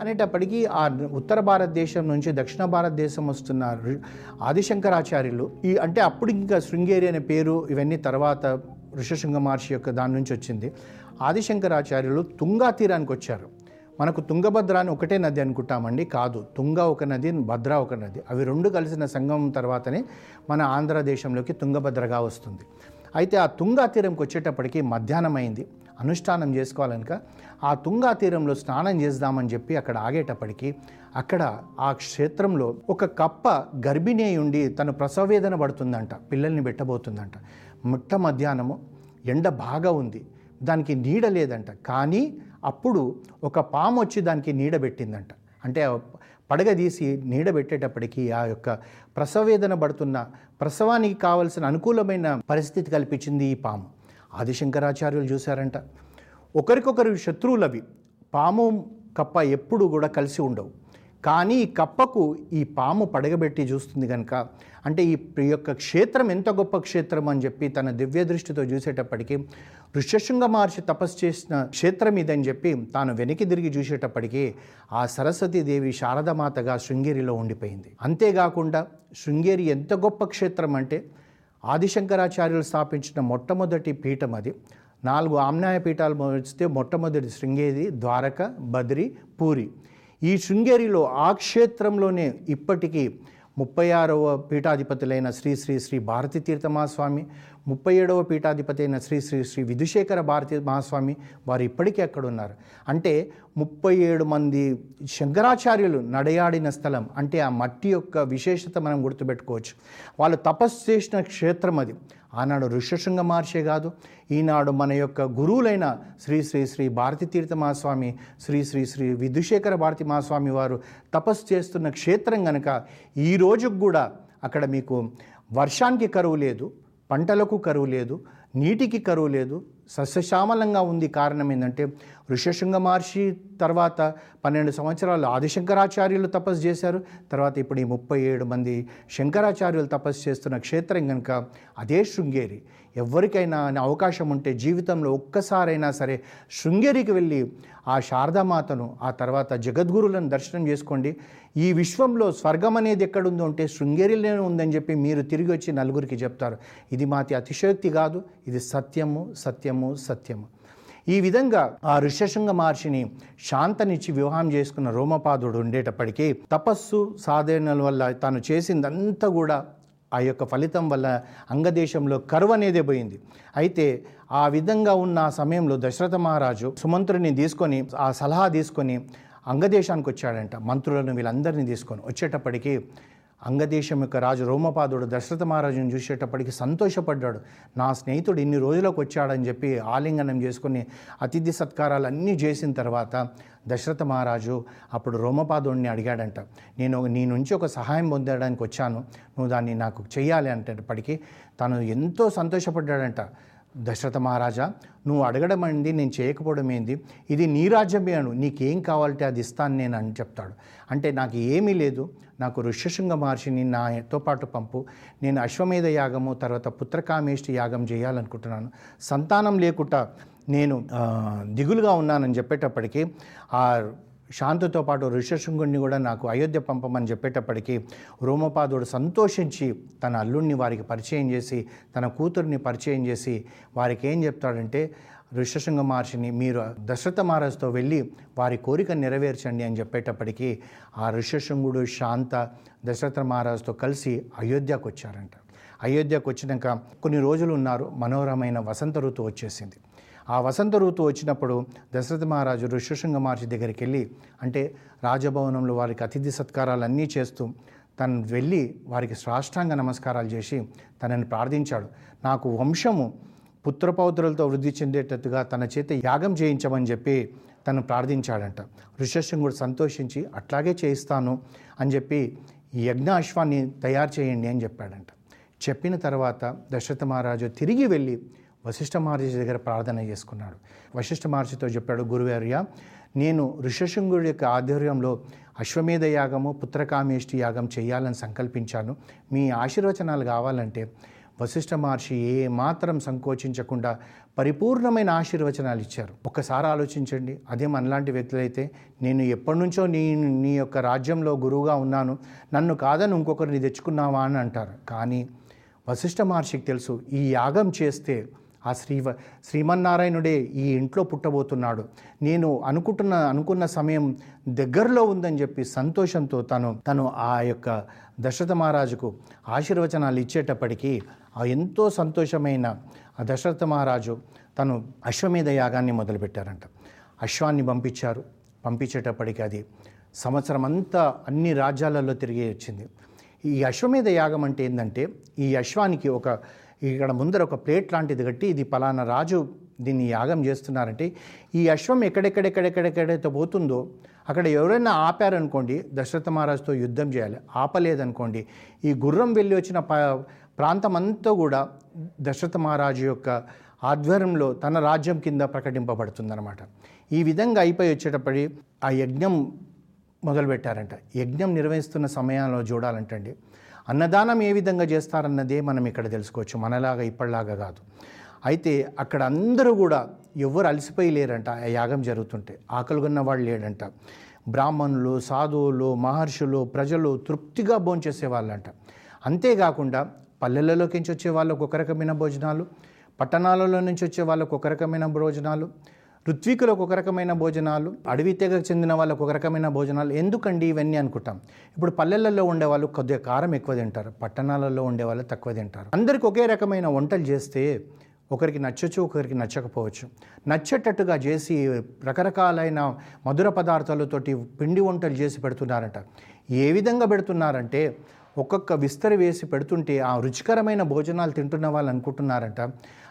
అనేటప్పటికీ ఆ ఉత్తర భారతదేశం నుంచి దక్షిణ భారతదేశం వస్తున్న ఆదిశంకరాచార్యులు. ఈ అంటే అప్పుడు ఇంకా శృంగేరి అనే పేరు ఇవన్నీ తర్వాత ఋషశృంగ మహర్షి యొక్క దాని నుంచి వచ్చింది. ఆదిశంకరాచార్యులు తుంగా తీరానికి వచ్చారు. మనకు తుంగభద్ర అని ఒకటే నది అనుకుంటామండి కాదు. తుంగ ఒక నది భద్ర ఒక నది. అవి రెండు కలిసిన సంగమం తర్వాతనే మన ఆంధ్రదేశంలోకి తుంగభద్రగా వస్తుంది. అయితే ఆ తుంగా తీరంకి వచ్చేటప్పటికి మధ్యాహ్నం అయింది అనుష్ఠానం చేసుకోవాలనుక ఆ తుంగా తీరంలో స్నానం చేద్దామని చెప్పి అక్కడ ఆగేటప్పటికీ అక్కడ ఆ క్షేత్రంలో ఒక కప్ప గర్భిణీ ఉండి తను ప్రసవేదన పడుతుందంట పిల్లల్ని పెట్టబోతుందంట. ముట్ట మధ్యాహ్నము ఎండ బాగా ఉంది దానికి నీడ లేదంట. కానీ అప్పుడు ఒక పాము వచ్చి దానికి నీడ పెట్టిందంట. అంటే పడగ తీసి నీడ పెట్టేటప్పటికీ ఆ యొక్క ప్రసవేదన పడుతున్న ప్రసవానికి కావలసిన అనుకూలమైన పరిస్థితి కల్పించింది ఈ పాము. ఆదిశంకరాచార్యులు చూశారంట. ఒకరికొకరు శత్రువులవి పాము కప్ప ఎప్పుడు కూడా కలిసి ఉండవు. కానీ ఈ కప్పకు ఈ పాము పడగబెట్టి చూస్తుంది కనుక అంటే ఈ యొక్క క్షేత్రం ఎంత గొప్ప క్షేత్రం అని చెప్పి తన దివ్య దృష్టితో చూసేటప్పటికీ ఋష్యశృంగ మహర్షి తపస్సు చేసిన క్షేత్రం ఇదని చెప్పి తాను వెనక్కి తిరిగి చూసేటప్పటికీ ఆ సరస్వతీదేవి శారదమాతగా శృంగేరిలో ఉండిపోయింది. అంతేకాకుండా శృంగేరి ఎంత గొప్ప క్షేత్రం అంటే ఆదిశంకరాచార్యులు స్థాపించిన మొట్టమొదటి పీఠం అది. నాలుగు ఆమ్నాయ పీఠాలు మోచితే మొట్టమొదటి శృంగేరి ద్వారక బద్రి పూరి. ఈ శృంగేరిలో ఆ క్షేత్రంలోనే ఇప్పటికీ ముప్పై ఆరవ పీఠాధిపతులైన శ్రీ శ్రీ శ్రీ భారతీ తీర్థ మహాస్వామి ముప్పై ఏడవ పీఠాధిపతి అయిన శ్రీ శ్రీ శ్రీ విధుశేఖర భారతీ మహాస్వామి వారు ఇప్పటికీ అక్కడ ఉన్నారు అంటే ముప్పై ఏడు మంది శంకరాచార్యులు నడయాడిన స్థలం అంటే ఆ మట్టి యొక్క విశేషత మనం గుర్తుపెట్టుకోవచ్చు. వాళ్ళు తపస్సు చేసిన క్షేత్రం అది. ఆనాడు ఋషశృంగ మహర్షే కాదు ఈనాడు మన యొక్క గురువులైన శ్రీ శ్రీ శ్రీ భారతీ తీర్థ మహాస్వామి శ్రీ శ్రీ శ్రీ విధుశేఖర భారతి మహాస్వామి వారు తపస్సు చేస్తున్న క్షేత్రం కనుక ఈ రోజుకు కూడా అక్కడ మీకు వర్షానికి కరువు లేదు పంటలకు కరువు లేదు నీటికి కరువు లేదు సస్యశ్యామలంగా ఉంది కారణం ఏంటంటే ఋషశృంగ మహర్షి తర్వాత పన్నెండు సంవత్సరాలు ఆదిశంకరాచార్యులు తపస్సు చేశారు. తర్వాత ఇప్పుడు ఈ ముప్పై ఏడు మంది శంకరాచార్యులు తపస్సు చేస్తున్న క్షేత్రం కనుక అదే శృంగేరి. ఎవరికైనా అనే అవకాశం ఉంటే జీవితంలో ఒక్కసారైనా సరే శృంగేరికి వెళ్ళి ఆ శారదామాతను ఆ తర్వాత జగద్గురులను దర్శనం చేసుకోండి. ఈ విశ్వంలో స్వర్గం అనేది ఎక్కడుందో అంటే శృంగేరిలోనే ఉందని చెప్పి మీరు తిరిగి వచ్చి నలుగురికి చెప్తారు. ఇది మాతి అతిశయోక్తి కాదు. ఇది సత్యము సత్యము సత్యము. ఈ విధంగా ఆ ఋష్యశృంగ మహర్షిని శాంతనిచ్చి వివాహం చేసుకున్న రోమపాదుడు ఉండేటప్పటికీ తపస్సు సాధనల వల్ల తాను చేసిందంతా కూడా ఆ యొక్క ఫలితం వల్ల అంగదేశంలో కరువు అనేది పోయింది. అయితే ఆ విధంగా ఉన్న ఆ సమయంలో దశరథ మహారాజు సుమంత్రుని తీసుకొని ఆ సలహా తీసుకొని అంగదేశానికి వచ్చాడంట మంత్రులను వీళ్ళందరినీ తీసుకొని వచ్చేటప్పటికీ అంగదేశం యొక్క రాజు రోమపాదుడు దశరథ మహారాజును చూసేటప్పటికి సంతోషపడ్డాడు. నా స్నేహితుడు ఇన్ని రోజులకు వచ్చాడని చెప్పి ఆలింగనం చేసుకుని అతిథి సత్కారాలు అన్నీ చేసిన తర్వాత దశరథ మహారాజు అప్పుడు రోమపాదుడిని అడిగాడంట. నేను నీ నుంచి ఒక సహాయం పొందడానికి వచ్చాను. నువ్వు దాన్ని నాకు చెయ్యాలి అంటేటప్పటికీ తను ఎంతో సంతోషపడ్డాడంట. దశరథ మహారాజా నువ్వు అడగడం ఏంది నేను చేయకపోవడం ఏంది? ఇది నీ రాజ్యమే అను నీకేం కావాలంటే అది ఇస్తాను నేను అని చెప్తాడు. అంటే నాకు ఏమీ లేదు నాకు ఋష్యశృంగ మహర్షిని నాతో పాటు పంపు నేను అశ్వమేధ యాగము తర్వాత పుత్రకామేష్టి యాగం చేయాలనుకుంటున్నాను. సంతానం లేకుండా నేను దిగులుగా ఉన్నానని చెప్పేటప్పటికీ ఆ శాంతతో పాటు ఋషశృంగుణ్ణి కూడా నాకు అయోధ్య పంపమని చెప్పేటప్పటికీ రోమపాదుడు సంతోషించి తన అల్లుడిని వారికి పరిచయం చేసి తన కూతుర్ని పరిచయం చేసి వారికి ఏం చెప్తాడంటే ఋషశృంగ మహర్షిని మీరు దశరథ మహారాజుతో వెళ్ళి వారి కోరిక నెరవేర్చండి అని చెప్పేటప్పటికీ ఆ ఋషశృంగుడు శాంత దశరథ మహారాజుతో కలిసి అయోధ్యకు వచ్చారంట. అయోధ్యకు వచ్చినాక కొన్ని రోజులు ఉన్నారు మనోహరమైన వసంత ఋతువు వచ్చేసింది. ఆ వసంత ఋతువు వచ్చినప్పుడు దశరథ మహారాజు ఋష్యశృంగ మహర్షి దగ్గరికి వెళ్ళి అంటే రాజభవనంలో వారికి అతిథి సత్కారాలు అన్నీ చేస్తూ తను వెళ్ళి వారికి సాష్టాంగ నమస్కారాలు చేసి తనని ప్రార్థించాడు. నాకు వంశము పుత్రపౌత్రులతో వృద్ధి చెందేటట్టుగా తన చేత యాగం చేయించమని చెప్పి తను ప్రార్థించాడంట. ఋషశృంగుడు సంతోషించి అట్లాగే చేయిస్తాను అని చెప్పి ఈ యజ్ఞ అశ్వాన్ని తయారు చేయండి అని చెప్పాడంట. చెప్పిన తర్వాత దశరథ మహారాజు తిరిగి వెళ్ళి వశిష్ఠ మహర్షి దగ్గర ప్రార్థన చేసుకున్నాడు. వశిష్ఠ మహర్షితో చెప్పాడు గురువర్య నేను ఋషశృంగుడి యొక్క ఆధ్వర్యంలో అశ్వమేధ యాగము పుత్రకామేష్టి యాగం చేయాలని సంకల్పించాను. మీ ఆశీర్వచనాలు కావాలంటే వశిష్ఠ మహర్షి ఏ మాత్రం సంకోచించకుండా పరిపూర్ణమైన ఆశీర్వచనాలు ఇచ్చారు. ఒక్కసారి ఆలోచించండి. అదే మనలాంటి వ్యక్తులైతే నేను ఎప్పటి నుంచో నీ నీ యొక్క రాజ్యంలో గురువుగా ఉన్నాను. నన్ను కాదని ఇంకొకరిని తెచ్చుకున్నావా? అని అంటారు. కానీ వశిష్ఠ మహర్షికి తెలుసు ఈ యాగం చేస్తే ఆ శ్రీ శ్రీమన్నారాయణుడే ఈ ఇంట్లో పుట్టబోతున్నాడు. నేను అనుకుంటున్న అనుకున్న సమయం దగ్గరలో ఉందని చెప్పి సంతోషంతో తను తను ఆ యొక్క దశరథ మహారాజుకు ఆశీర్వచనాలు ఇచ్చేటప్పటికీ ఆ ఎంతో సంతోషమైన ఆ దశరథ మహారాజు తను అశ్వమేధ యాగాన్ని మొదలుపెట్టారంట. అశ్వాన్ని పంపించారు. పంపించేటప్పటికి అది సంవత్సరం అంతా అన్ని రాజ్యాలలో తిరిగి వచ్చింది. ఈ అశ్వమేధ యాగం అంటే ఏంటంటే ఈ అశ్వానికి ఒక ఇక్కడ ముందర ఒక ప్లేట్ లాంటిది కట్టి ఇది పలానా రాజు దీన్ని యాగం చేస్తున్నారంటే ఈ అశ్వం ఎక్కడెక్కడెక్కడెక్కడెక్కడైతే పోతుందో అక్కడ ఎవరైనా ఆపారనుకోండి దశరథ మహారాజుతో యుద్ధం చేయాలి ఆపలేదనుకోండి ఈ గుర్రం వెళ్ళి వచ్చిన ప ప్రాంతం అంతా కూడా దశరథ మహారాజు యొక్క ఆధ్వర్యంలో తన రాజ్యం కింద ప్రకటింపబడుతుందన్నమాట. ఈ విధంగా అయిపోయి వచ్చేటప్పటి ఆ యజ్ఞం మొదలుపెట్టారంట. యజ్ఞం నిర్వహిస్తున్న సమయంలో చూడాలంటండి. అన్నదానం ఏ విధంగా చేస్తారన్నదే మనం ఇక్కడ తెలుసుకోవచ్చు. మనలాగా ఇప్పటిలాగా కాదు. అయితే అక్కడ అందరూ కూడా ఎవరు అలసిపోయి లేరంట ఆ యాగం జరుగుతుంటే. ఆకలిగొన్న వాళ్ళు లేడంట బ్రాహ్మణులు సాధువులు మహర్షులు ప్రజలు తృప్తిగా భోంచేసే వాళ్ళంట అంతేకాకుండా పల్లెలలోకి నుంచి వచ్చే వాళ్ళకు ఒక రకమైన భోజనాలు పట్టణాలలో నుంచి వచ్చే వాళ్ళకు ఒక రకమైన భోజనాలు ఋత్వికులకు ఒక రకమైన భోజనాలు అడవి తెగకు చెందిన వాళ్ళకు ఒక రకమైన భోజనాలు. ఎందుకండి ఇవన్నీ అనుకుంటాం? ఇప్పుడు పల్లెలలో ఉండే వాళ్ళు కొద్దిగా కారం ఎక్కువ తింటారు పట్టణాలలో ఉండే వాళ్ళు తక్కువ తింటారు. అందరికి ఒకే రకమైన వంటలు చేస్తే ఒకరికి నచ్చచ్చు ఒకరికి నచ్చకపోవచ్చు. నచ్చేటట్టుగా చేసి రకరకాలైన మధుర పదార్థాలతోటి పిండి వంటలు చేసి పెడుతున్నారంట. ఏ విధంగా పెడుతున్నారంటే ఒక్కొక్క విస్తరి వేసి పెడుతుంటే ఆ రుచికరమైన భోజనాలు తింటున్న వాళ్ళు అనుకుంటున్నారంట.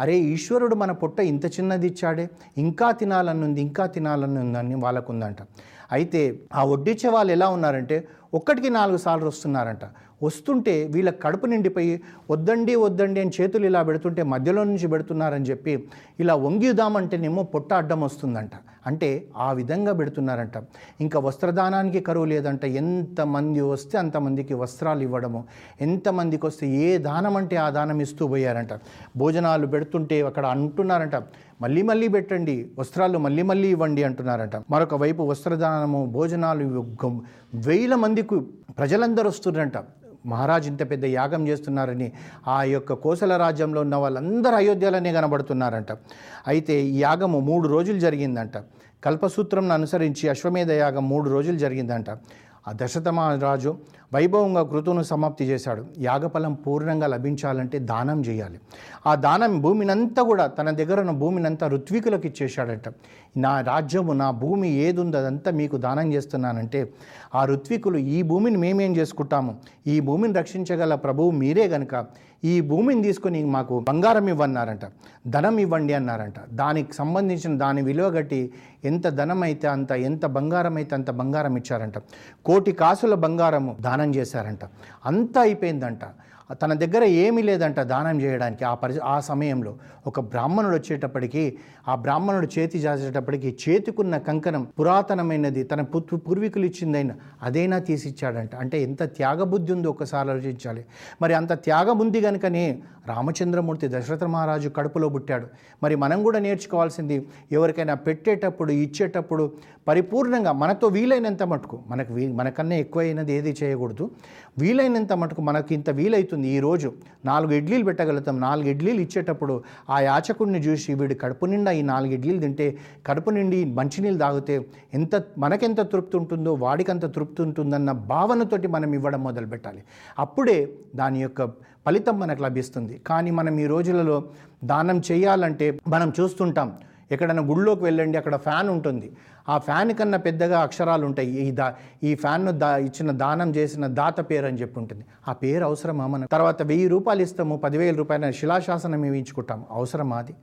అరే ఈశ్వరుడు మన పొట్ట ఇంత చిన్నది ఇచ్చాడే ఇంకా తినాలనుంది ఇంకా తినాలనుందని వాళ్ళకు ఉందంట అయితే ఆ వడ్డించే వాళ్ళు ఎలా ఉన్నారంటే ఒక్కటికి నాలుగు సార్లు వస్తున్నారంట. వస్తుంటే వీళ్ళ కడుపు నిండిపోయి వద్దండి వద్దండి అని చేతులు ఇలా పెడుతుంటే మధ్యలో నుంచి పెడుతున్నారని చెప్పి ఇలా వంగిదామంటేనేమో పొట్ట అడ్డం వస్తుందంట. అంటే ఆ విధంగా పెడుతున్నారంట. ఇంకా వస్త్రదానానికి కరువు లేదంట. ఎంతమంది వస్తే అంతమందికి వస్త్రాలు ఇవ్వడము. ఎంతమందికి వస్తే ఏ దానం అంటే ఆ దానం ఇస్తూ పోయారంట. భోజనాలు పెడుతుంటే అక్కడ అంటున్నారంట మళ్ళీ మళ్ళీ పెట్టండి వస్త్రాలు మళ్ళీ మళ్ళీ ఇవ్వండి అంటున్నారంట. మరొక వైపు వస్త్రదానము భోజనాలు వేల మందికి ప్రజలందరూ వస్తున్నారంట. మహారాజు ఇంత పెద్ద యాగం చేస్తున్నారని ఆ యొక్క కోసల రాజ్యంలో ఉన్న వాళ్ళందరూ అయోధ్యలోనే కనబడుతున్నారంట. అయితే ఈ యాగము మూడు రోజులు జరిగిందంట. కల్పసూత్రంను అనుసరించి అశ్వమేధ యాగం మూడు రోజులు జరిగిందంట. ఆ దశతమ మహారాజు వైభవంగా కృతువును సమాప్తి చేశాడు. యాగఫలం పూర్ణంగా లభించాలంటే దానం చేయాలి. ఆ దానం భూమినంతా కూడా తన దగ్గర ఉన్న భూమినంతా ఋత్వికులకు ఇచ్చేశాడట. నా రాజ్యము నా భూమి ఏది ఉందో అదంతా మీకు దానం చేస్తున్నానంటే ఆ ఋత్వికులు ఈ భూమిని మేమేం చేసుకుంటాము? ఈ భూమిని రక్షించగల ప్రభువు మీరే గనుక ఈ భూమిని తీసుకొని మాకు బంగారం ఇవ్వన్నారంట. ధనం ఇవ్వండి అన్నారంట. దానికి సంబంధించిన దాని విలువ గట్టి ఎంత ధనం అయితే అంత ఎంత బంగారం అయితే అంత బంగారం ఇచ్చారంట. కోటి కాసుల బంగారము దానం చేశారంట. అంతా అయిపోయిందంట. తన దగ్గర ఏమీ లేదంట దానం చేయడానికి. ఆ పరి ఆ సమయంలో ఒక బ్రాహ్మణుడు వచ్చేటప్పటికి ఆ బ్రాహ్మణుడు చేతి జాసేటప్పటికి చేతికున్న కంకణం పురాతనమైనది తన పుత్రు పూర్వీకులు ఇచ్చిందైనా అదైనా తీసిచ్చాడంట. అంటే ఎంత త్యాగబుద్ధి ఉందో ఒకసారి ఆలోచించాలి. మరి అంత త్యాగం ఉంది కనుకనే రామచంద్రమూర్తి దశరథ మహారాజు కడుపులో పుట్టాడు. మరి మనం కూడా నేర్చుకోవాల్సింది ఎవరికైనా పెట్టేటప్పుడు ఇచ్చేటప్పుడు పరిపూర్ణంగా మనతో వీలైనంత మటుకు మనకు వీ మనకన్నా ఎక్కువైనది ఏది చేయకూడదు. వీలైనంత మటుకు మనకి ఇంత వీలైతుంది. ఈరోజు నాలుగు ఇడ్లీలు పెట్టగలుగుతాం. నాలుగు ఇడ్లీలు ఇచ్చేటప్పుడు ఆ యాచకుడిని చూసి వీడి కడుపు నిండా ఈ నాలుగు ఇడ్లీలు తింటే కడుపు నిండి మంచినీళ్ళు తాగితే ఎంత మనకెంత తృప్తి ఉంటుందో వాడికంత తృప్తి ఉంటుందన్న భావనతోటి మనం ఇవ్వడం మొదలు పెట్టాలి. అప్పుడే దాని యొక్క ఫలితం మనకు లభిస్తుంది. కానీ మనం ఈ రోజులలో దానం చేయాలంటే మనం చూస్తుంటాం ఎక్కడైనా గుళ్ళోకి వెళ్ళండి అక్కడ ఫ్యాన్ ఉంటుంది. ఆ ఫ్యాన్ కన్నా పెద్దగా అక్షరాలు ఉంటాయి. ఈ దా ఈ ఫ్యాన్ను దా ఇచ్చిన దానం చేసిన దాత పేరు అని చెప్పి ఉంటుంది. ఆ పేరు అవసరమా? మనం తర్వాత వెయ్యి రూపాయలు ఇస్తాము పదివేల రూపాయల శిలాశాసనం వేయించుకుంటాం అవసరమా అది?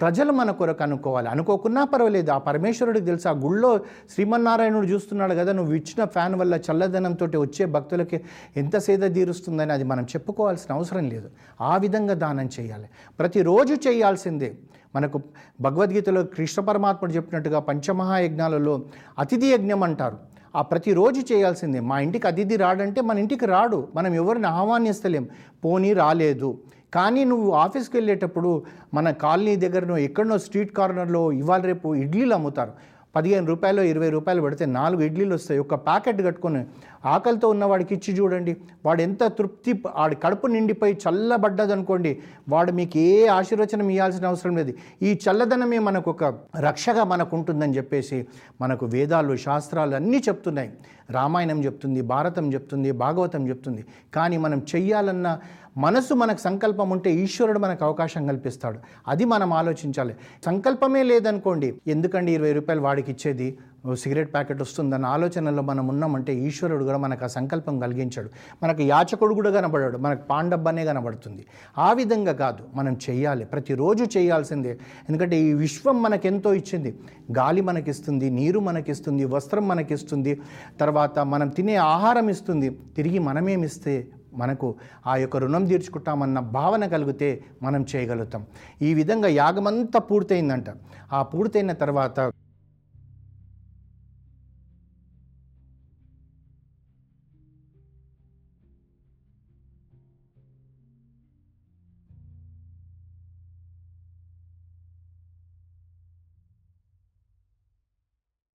ప్రజలు మన కొరకు అనుకోవాలి. అనుకోకున్నా పర్వాలేదు. ఆ పరమేశ్వరుడికి తెలుసు ఆ గుళ్ళో శ్రీమన్నారాయణుడు చూస్తున్నాడు కదా నువ్వు ఇచ్చిన ఫ్యాన్ వల్ల చల్లదనంతో వచ్చే భక్తులకి ఎంత సేద తీరుస్తుందని అది మనం చెప్పుకోవాల్సిన అవసరం లేదు. ఆ విధంగా దానం చేయాలి. ప్రతిరోజు చేయాల్సిందే. మనకు భగవద్గీతలో కృష్ణ పరమాత్ముడు చెప్పినట్టుగా పంచమహాయజ్ఞాలలో అతిథి యజ్ఞం అంటారు. ఆ ప్రతిరోజు చేయాల్సిందే. మా ఇంటికి అతిథి రాడంటే మన ఇంటికి రాడు. మనం ఎవరిని ఆహ్వానిస్తలేం. పోనీ రాలేదు. కానీ నువ్వు ఆఫీస్కి వెళ్ళేటప్పుడు మన కాలనీ దగ్గరనో ఎక్కడనో స్ట్రీట్ కార్నర్లో ఇవాళ రేపు ఇడ్లీలు అమ్ముతారు. పదిహేను రూపాయలు ఇరవై రూపాయలు పెడితే నాలుగు ఇడ్లీలు వస్తాయి. ఒక ప్యాకెట్ కట్టుకొని ఆకలితో ఉన్నవాడికి ఇచ్చి చూడండి. వాడు ఎంత తృప్తి వాడి కడుపు నిండిపోయి చల్లబడ్డదనుకోండి వాడు మీకు ఏ ఆశీర్వచనం ఇవ్వాల్సిన అవసరం లేదు. ఈ చల్లదనమే మనకు ఒక రక్షగా మనకు ఉంటుందని చెప్పేసి మనకు వేదాలు శాస్త్రాలు అన్నీ చెప్తున్నాయి. రామాయణం చెప్తుంది భారతం చెప్తుంది భాగవతం చెప్తుంది. కానీ మనం చెయ్యాలన్న మనసు మనకు సంకల్పం ఉంటే ఈశ్వరుడు మనకు అవకాశం కల్పిస్తాడు. అది మనం ఆలోచించాలి. సంకల్పమే లేదనుకోండి ఎందుకండి ఇరవై రూపాయలు వాడికి ఇచ్చేది? సిగరెట్ ప్యాకెట్ వస్తుందన్న ఆలోచనలో మనం ఉన్నామంటే ఈశ్వరుడు కూడా మనకు ఆ సంకల్పం కలిగించాడు. మనకు యాచకుడు కూడా కనబడాడు. మనకు పాండబ్బనే కనబడుతుంది. ఆ విధంగా కాదు మనం చేయాలి. ప్రతిరోజు చేయాల్సిందే. ఎందుకంటే ఈ విశ్వం మనకెంతో ఇచ్చింది. గాలి మనకిస్తుంది నీరు మనకిస్తుంది వస్త్రం మనకిస్తుంది. తర్వాత మనం తినే ఆహారం ఇస్తుంది. తిరిగి మనమేమిస్తే మనకు ఆ యొక్క రుణం తీర్చుకుంటామన్న భావన కలిగితే మనం చేయగలుగుతాం. ఈ విధంగా యాగమంతా పూర్తయిందంట. ఆ పూర్తయిన తర్వాత